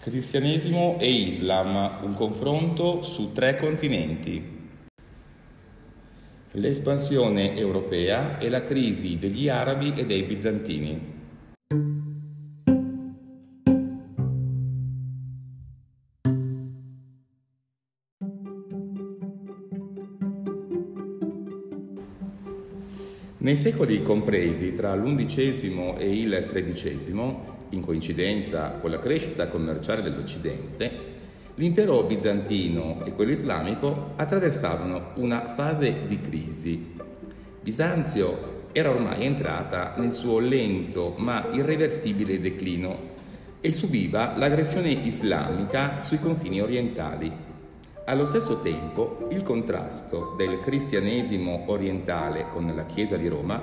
Cristianesimo e Islam, un confronto su tre continenti. L'espansione europea e la crisi degli arabi e dei bizantini. Nei secoli compresi tra l'undicesimo e il tredicesimo, in coincidenza con la crescita commerciale dell'Occidente, l'impero bizantino e quello islamico attraversavano una fase di crisi. Bisanzio era ormai entrata nel suo lento ma irreversibile declino e subiva l'aggressione islamica sui confini orientali. Allo stesso tempo il contrasto del cristianesimo orientale con la Chiesa di Roma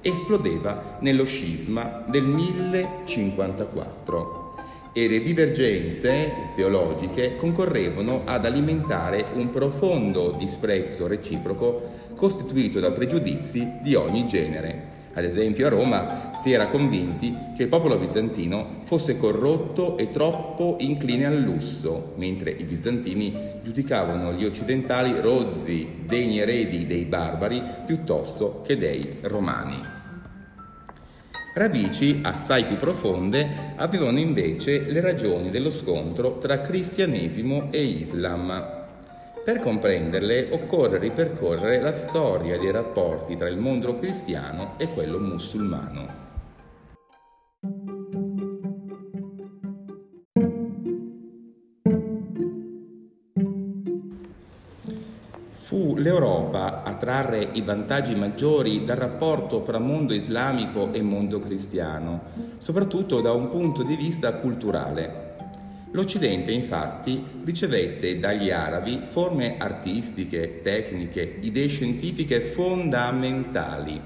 esplodeva nello scisma del 1054 e le divergenze teologiche concorrevano ad alimentare un profondo disprezzo reciproco costituito da pregiudizi di ogni genere. Ad esempio a Roma si era convinti che il popolo bizantino fosse corrotto e troppo incline al lusso, mentre i bizantini giudicavano gli occidentali rozzi, degni eredi dei barbari piuttosto che dei romani. Radici assai più profonde avevano invece le ragioni dello scontro tra cristianesimo e Islam. Per comprenderle occorre ripercorrere la storia dei rapporti tra il mondo cristiano e quello musulmano. Fu l'Europa a trarre i vantaggi maggiori dal rapporto fra mondo islamico e mondo cristiano, soprattutto da un punto di vista culturale. L'Occidente infatti ricevette dagli arabi forme artistiche, tecniche, idee scientifiche fondamentali.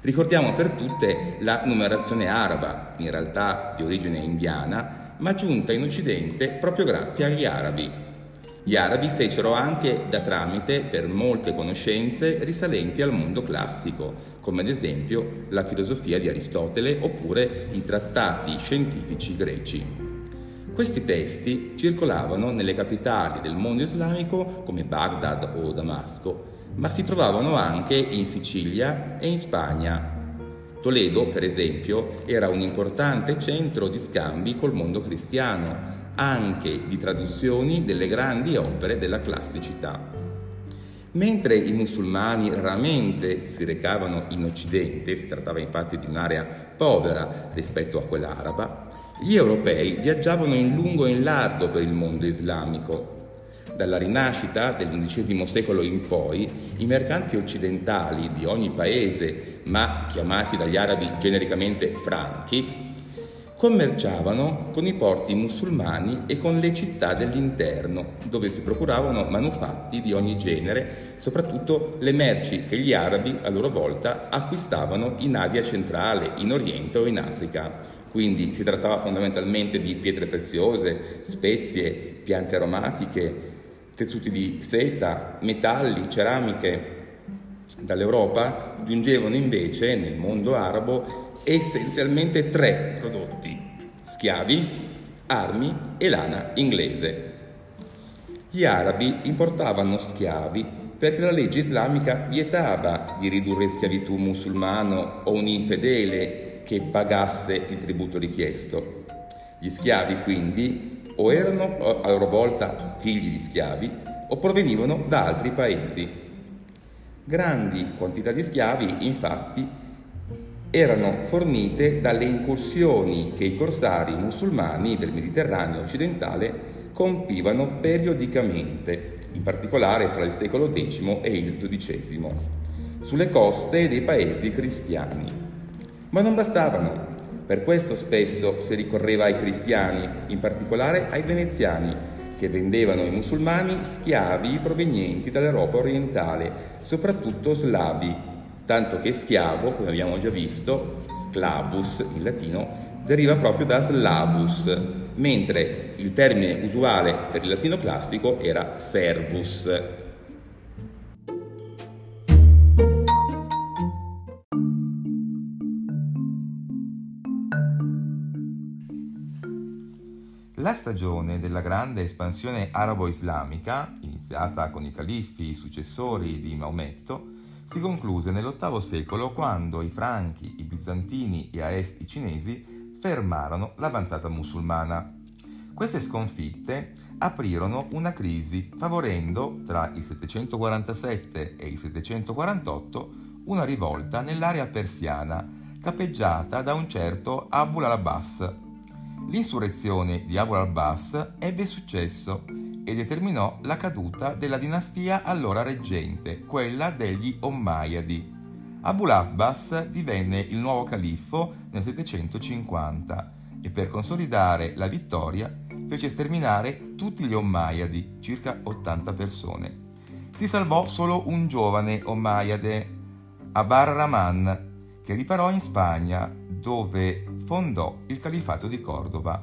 Ricordiamo per tutte la numerazione araba, in realtà di origine indiana, ma giunta in Occidente proprio grazie agli arabi. Gli arabi fecero anche da tramite per molte conoscenze risalenti al mondo classico, come ad esempio la filosofia di Aristotele oppure i trattati scientifici greci. Questi testi circolavano nelle capitali del mondo islamico come Baghdad o Damasco, ma si trovavano anche in Sicilia e in Spagna. Toledo, per esempio, era un importante centro di scambi col mondo cristiano, anche di traduzioni delle grandi opere della classicità. Mentre i musulmani raramente si recavano in Occidente, si trattava infatti di un'area povera rispetto a quella araba, gli europei viaggiavano in lungo e in largo per il mondo islamico. Dalla rinascita dell'undicesimo secolo in poi, i mercanti occidentali di ogni paese, ma chiamati dagli arabi genericamente franchi, commerciavano con i porti musulmani e con le città dell'interno, dove si procuravano manufatti di ogni genere, soprattutto le merci che gli arabi a loro volta acquistavano in Asia centrale, in Oriente o in Africa. Quindi si trattava fondamentalmente di pietre preziose, spezie, piante aromatiche, tessuti di seta, metalli, ceramiche. Dall'Europa giungevano invece nel mondo arabo essenzialmente tre prodotti, schiavi, armi e lana inglese. Gli arabi importavano schiavi perché la legge islamica vietava di ridurre in schiavitù un musulmano o un infedele che pagasse il tributo richiesto. Gli schiavi quindi o erano a loro volta figli di schiavi o provenivano da altri paesi. Grandi quantità di schiavi infatti erano fornite dalle incursioni che i corsari musulmani del Mediterraneo occidentale compivano periodicamente, in particolare tra il secolo X e il XII, sulle coste dei paesi cristiani. Ma non bastavano. Per questo spesso si ricorreva ai cristiani, in particolare ai veneziani, che vendevano ai musulmani schiavi provenienti dall'Europa orientale, soprattutto slavi, tanto che schiavo, come abbiamo già visto, sclavus in latino, deriva proprio da slavus, mentre il termine usuale per il latino classico era servus. Stagione della grande espansione arabo-islamica, iniziata con i califfi successori di Maometto, si concluse nell'VIII secolo quando i franchi, i bizantini e a est i cinesi fermarono l'avanzata musulmana. Queste sconfitte aprirono una crisi favorendo tra il 747 e il 748 una rivolta nell'area persiana capeggiata da un certo Abu al-Abbas L'insurrezione di Abu al-Abbas ebbe successo e determinò la caduta della dinastia allora reggente, quella degli Ommeyadi. Abu al-Abbas divenne il nuovo califfo nel 750 e per consolidare la vittoria fece sterminare tutti gli Ommeyadi, circa 80 persone. Si salvò solo un giovane Ommeyade, Abar Rahman, che riparò in Spagna, dove fondò il califato di Cordova.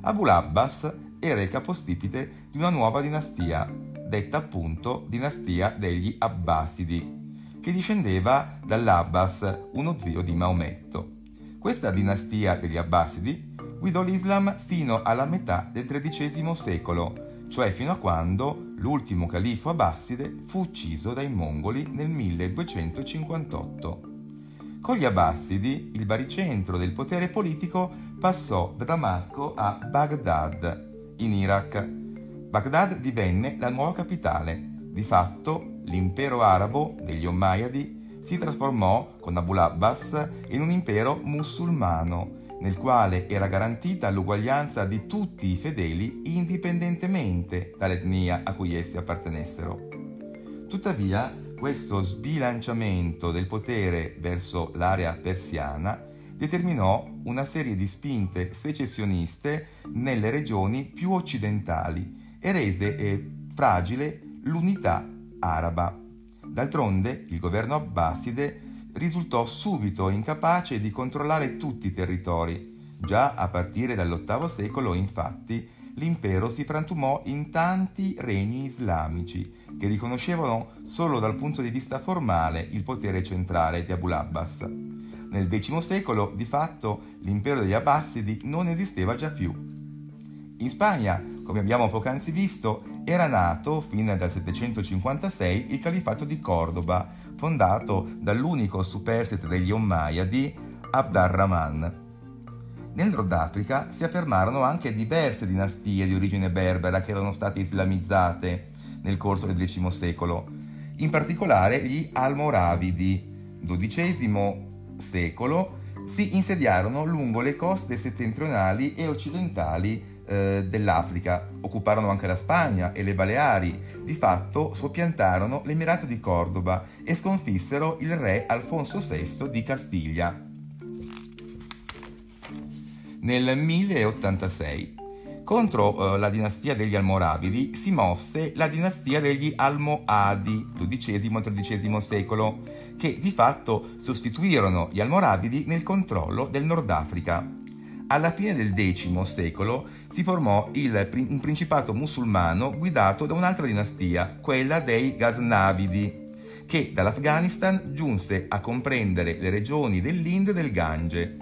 Abu Abbas era il capostipite di una nuova dinastia, detta appunto dinastia degli Abbasidi, che discendeva dall'Abbas, uno zio di Maometto. Questa dinastia degli Abbasidi guidò l'Islam fino alla metà del XIII secolo, cioè fino a quando l'ultimo califfo abbaside fu ucciso dai mongoli nel 1258. Con gli Abbasidi il baricentro del potere politico passò da Damasco a Baghdad, in Iraq. Baghdad divenne la nuova capitale. Di fatto, l'impero arabo degli Ommeyadi si trasformò con Abu Abbas in un impero musulmano, nel quale era garantita l'uguaglianza di tutti i fedeli indipendentemente dall'etnia a cui essi appartenessero. Tuttavia, questo sbilanciamento del potere verso l'area persiana determinò una serie di spinte secessioniste nelle regioni più occidentali e rese eh, fragile l'unità araba. D'altronde il governo abbaside risultò subito incapace di controllare tutti i territori. Già a partire dall'VIII secolo, infatti, l'impero si frantumò in tanti regni islamici che riconoscevano solo dal punto di vista formale il potere centrale di Abu Abbas. Nel X secolo, di fatto, l'impero degli Abbasidi non esisteva già più. In Spagna, come abbiamo poc'anzi visto, era nato, fin dal 756, il califato di Cordoba, fondato dall'unico superstite degli Ommeyadi, Abd ar-Rahman, nel Nord Africa si affermarono anche diverse dinastie di origine berbera che erano state islamizzate nel corso del X secolo, in particolare gli Almoravidi, XII secolo, si insediarono lungo le coste settentrionali e occidentali eh, dell'Africa, occuparono anche la Spagna e le Baleari, di fatto soppiantarono l'Emirato di Cordoba e sconfissero il re Alfonso VI di Castiglia nel 1086. Contro eh, la dinastia degli Almoravidi si mosse la dinastia degli Almohadi, XII e XIII secolo, che di fatto sostituirono gli Almoravidi nel controllo del Nord Africa. Alla fine del X secolo si formò il, un principato musulmano guidato da un'altra dinastia, quella dei Ghaznavidi, che dall'Afghanistan giunse a comprendere le regioni dell'Ind e del Gange.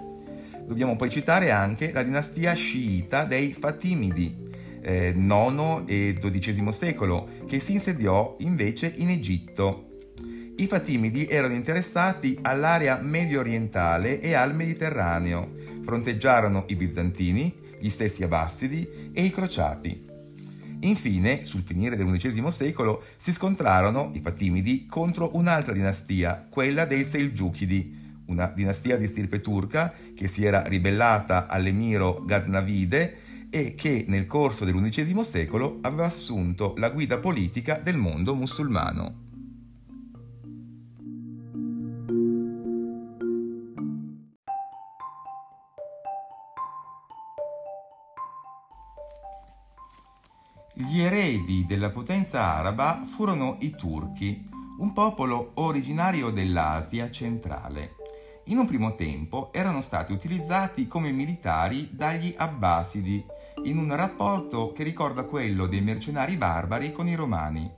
Dobbiamo poi citare anche la dinastia sciita dei Fatimidi, eh, IX e XII secolo, che si insediò invece in Egitto. I Fatimidi erano interessati all'area medio orientale e al Mediterraneo, fronteggiarono i bizantini, gli stessi abbasidi e i crociati. Infine, sul finire dell'undicesimo secolo, si scontrarono i Fatimidi contro un'altra dinastia, quella dei Selgiukidi, una dinastia di stirpe turca che si era ribellata all'emiro Ghaznavide e che nel corso dell'undicesimo secolo aveva assunto la guida politica del mondo musulmano. Gli eredi della potenza araba furono i turchi, un popolo originario dell'Asia centrale in un primo tempo erano stati utilizzati come militari dagli Abbasidi, in un rapporto che ricorda quello dei mercenari barbari con i romani.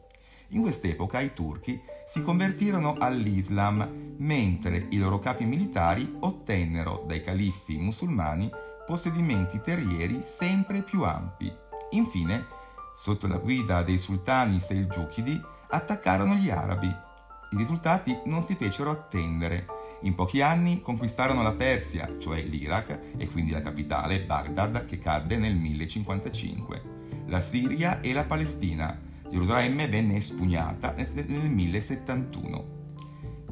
In quest'epoca i turchi si convertirono all'Islam, mentre i loro capi militari ottennero dai califfi musulmani possedimenti terrieri sempre più ampi. Infine, sotto la guida dei sultani selgiukidi, attaccarono gli arabi. I risultati non si fecero attendere. In pochi anni conquistarono la Persia, cioè l'Iraq, e quindi la capitale, Baghdad, che cadde nel 1055, la Siria e la Palestina. Gerusalemme venne espugnata nel 1071.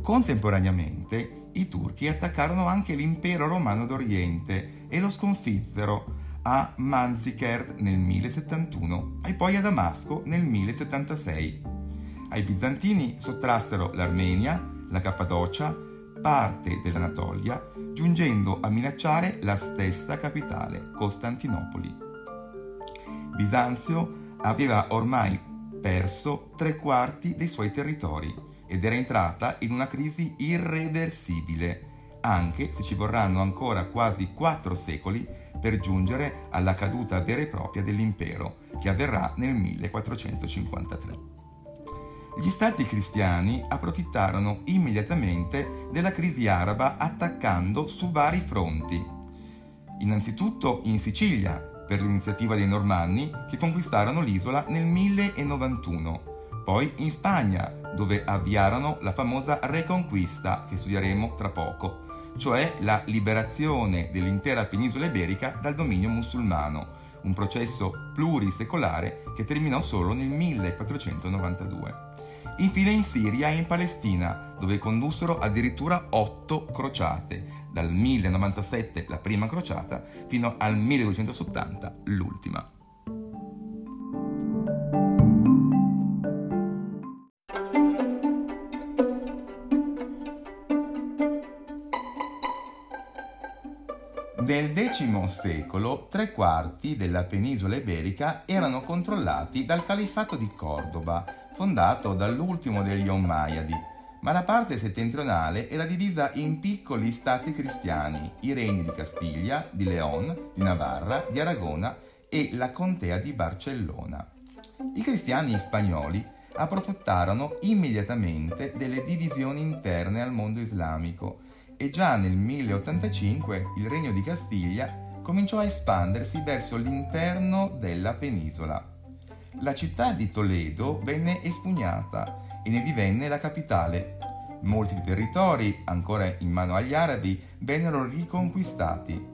Contemporaneamente, i turchi attaccarono anche l'impero romano d'Oriente e lo sconfissero a Manzikert nel 1071 e poi a Damasco nel 1076. Ai bizantini sottrassero l'Armenia, la Cappadocia, parte dell'Anatolia, giungendo a minacciare la stessa capitale, Costantinopoli. Bisanzio aveva ormai perso tre quarti dei suoi territori ed era entrata in una crisi irreversibile, anche se ci vorranno ancora quasi quattro secoli per giungere alla caduta vera e propria dell'impero, che avverrà nel 1453. Gli stati cristiani approfittarono immediatamente della crisi araba attaccando su vari fronti. Innanzitutto in Sicilia, per l'iniziativa dei Normanni che conquistarono l'isola nel 1091, poi in Spagna, dove avviarono la famosa Reconquista che studieremo tra poco, cioè la liberazione dell'intera penisola iberica dal dominio musulmano, un processo plurisecolare che terminò solo nel 1492. Infine in Siria e in Palestina, dove condussero addirittura otto crociate, dal 1097 la prima crociata fino al 1270 l'ultima. Nel X secolo tre quarti della penisola iberica erano controllati dal califfato di Cordoba, fondato dall'ultimo degli Ommaiadi, ma la parte settentrionale era divisa in piccoli stati cristiani, i regni di Castiglia, di León, di Navarra, di Aragona e la contea di Barcellona. I cristiani spagnoli approfittarono immediatamente delle divisioni interne al mondo islamico e già nel 1085 il regno di Castiglia cominciò a espandersi verso l'interno della penisola. La città di Toledo venne espugnata e ne divenne la capitale. Molti territori, ancora in mano agli arabi, vennero riconquistati.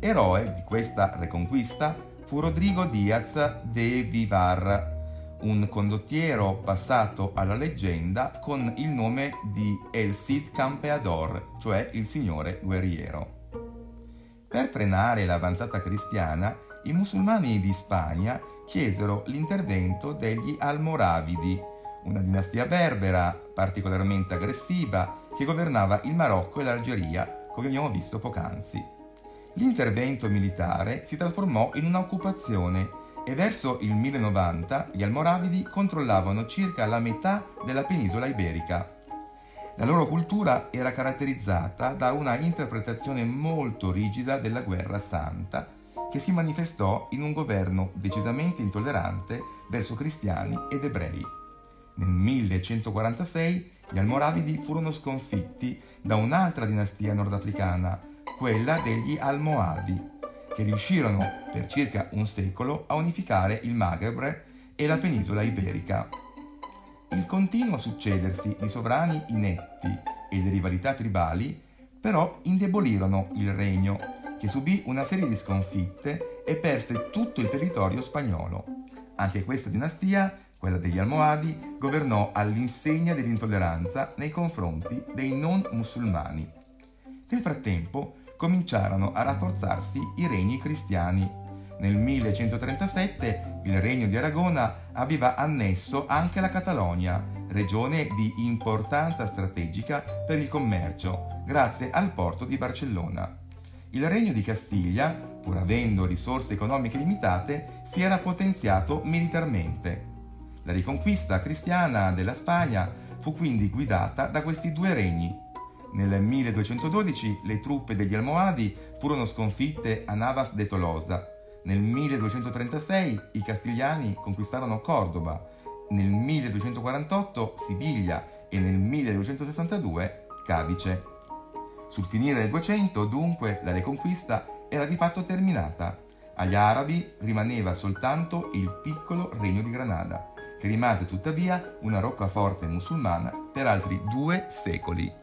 Eroe di questa reconquista fu Rodrigo Diaz de Vivar, un condottiero passato alla leggenda con il nome di El Cid Campeador, cioè il signore guerriero. Per frenare l'avanzata cristiana, i musulmani di Spagna chiesero l'intervento degli Almoravidi, una dinastia berbera particolarmente aggressiva che governava il Marocco e l'Algeria, come abbiamo visto poc'anzi. L'intervento militare si trasformò in un'occupazione e verso il 1090 gli Almoravidi controllavano circa la metà della penisola iberica. La loro cultura era caratterizzata da una interpretazione molto rigida della guerra santa, che si manifestò in un governo decisamente intollerante verso cristiani ed ebrei. Nel 1146 gli Almoravidi furono sconfitti da un'altra dinastia nordafricana, quella degli Almohadi, che riuscirono per circa un secolo a unificare il Maghreb e la penisola iberica. Il continuo succedersi di sovrani inetti e le rivalità tribali però indebolirono il regno, che subì una serie di sconfitte e perse tutto il territorio spagnolo. Anche questa dinastia, quella degli Almohadi, governò all'insegna dell'intolleranza nei confronti dei non musulmani. Nel frattempo, cominciarono a rafforzarsi i regni cristiani. Nel 1137 il regno di Aragona aveva annesso anche la Catalogna, regione di importanza strategica per il commercio, grazie al porto di Barcellona. Il regno di Castiglia, pur avendo risorse economiche limitate, si era potenziato militarmente. La riconquista cristiana della Spagna fu quindi guidata da questi due regni, nel 1212 le truppe degli Almohadi furono sconfitte a Navas de Tolosa, Nel 1236 i castigliani conquistarono Cordoba, nel 1248 Siviglia e nel 1262 Cadice. Sul finire del 200, dunque, la Reconquista era di fatto terminata. Agli arabi rimaneva soltanto il piccolo regno di Granada, che rimase tuttavia una roccaforte musulmana per altri due secoli.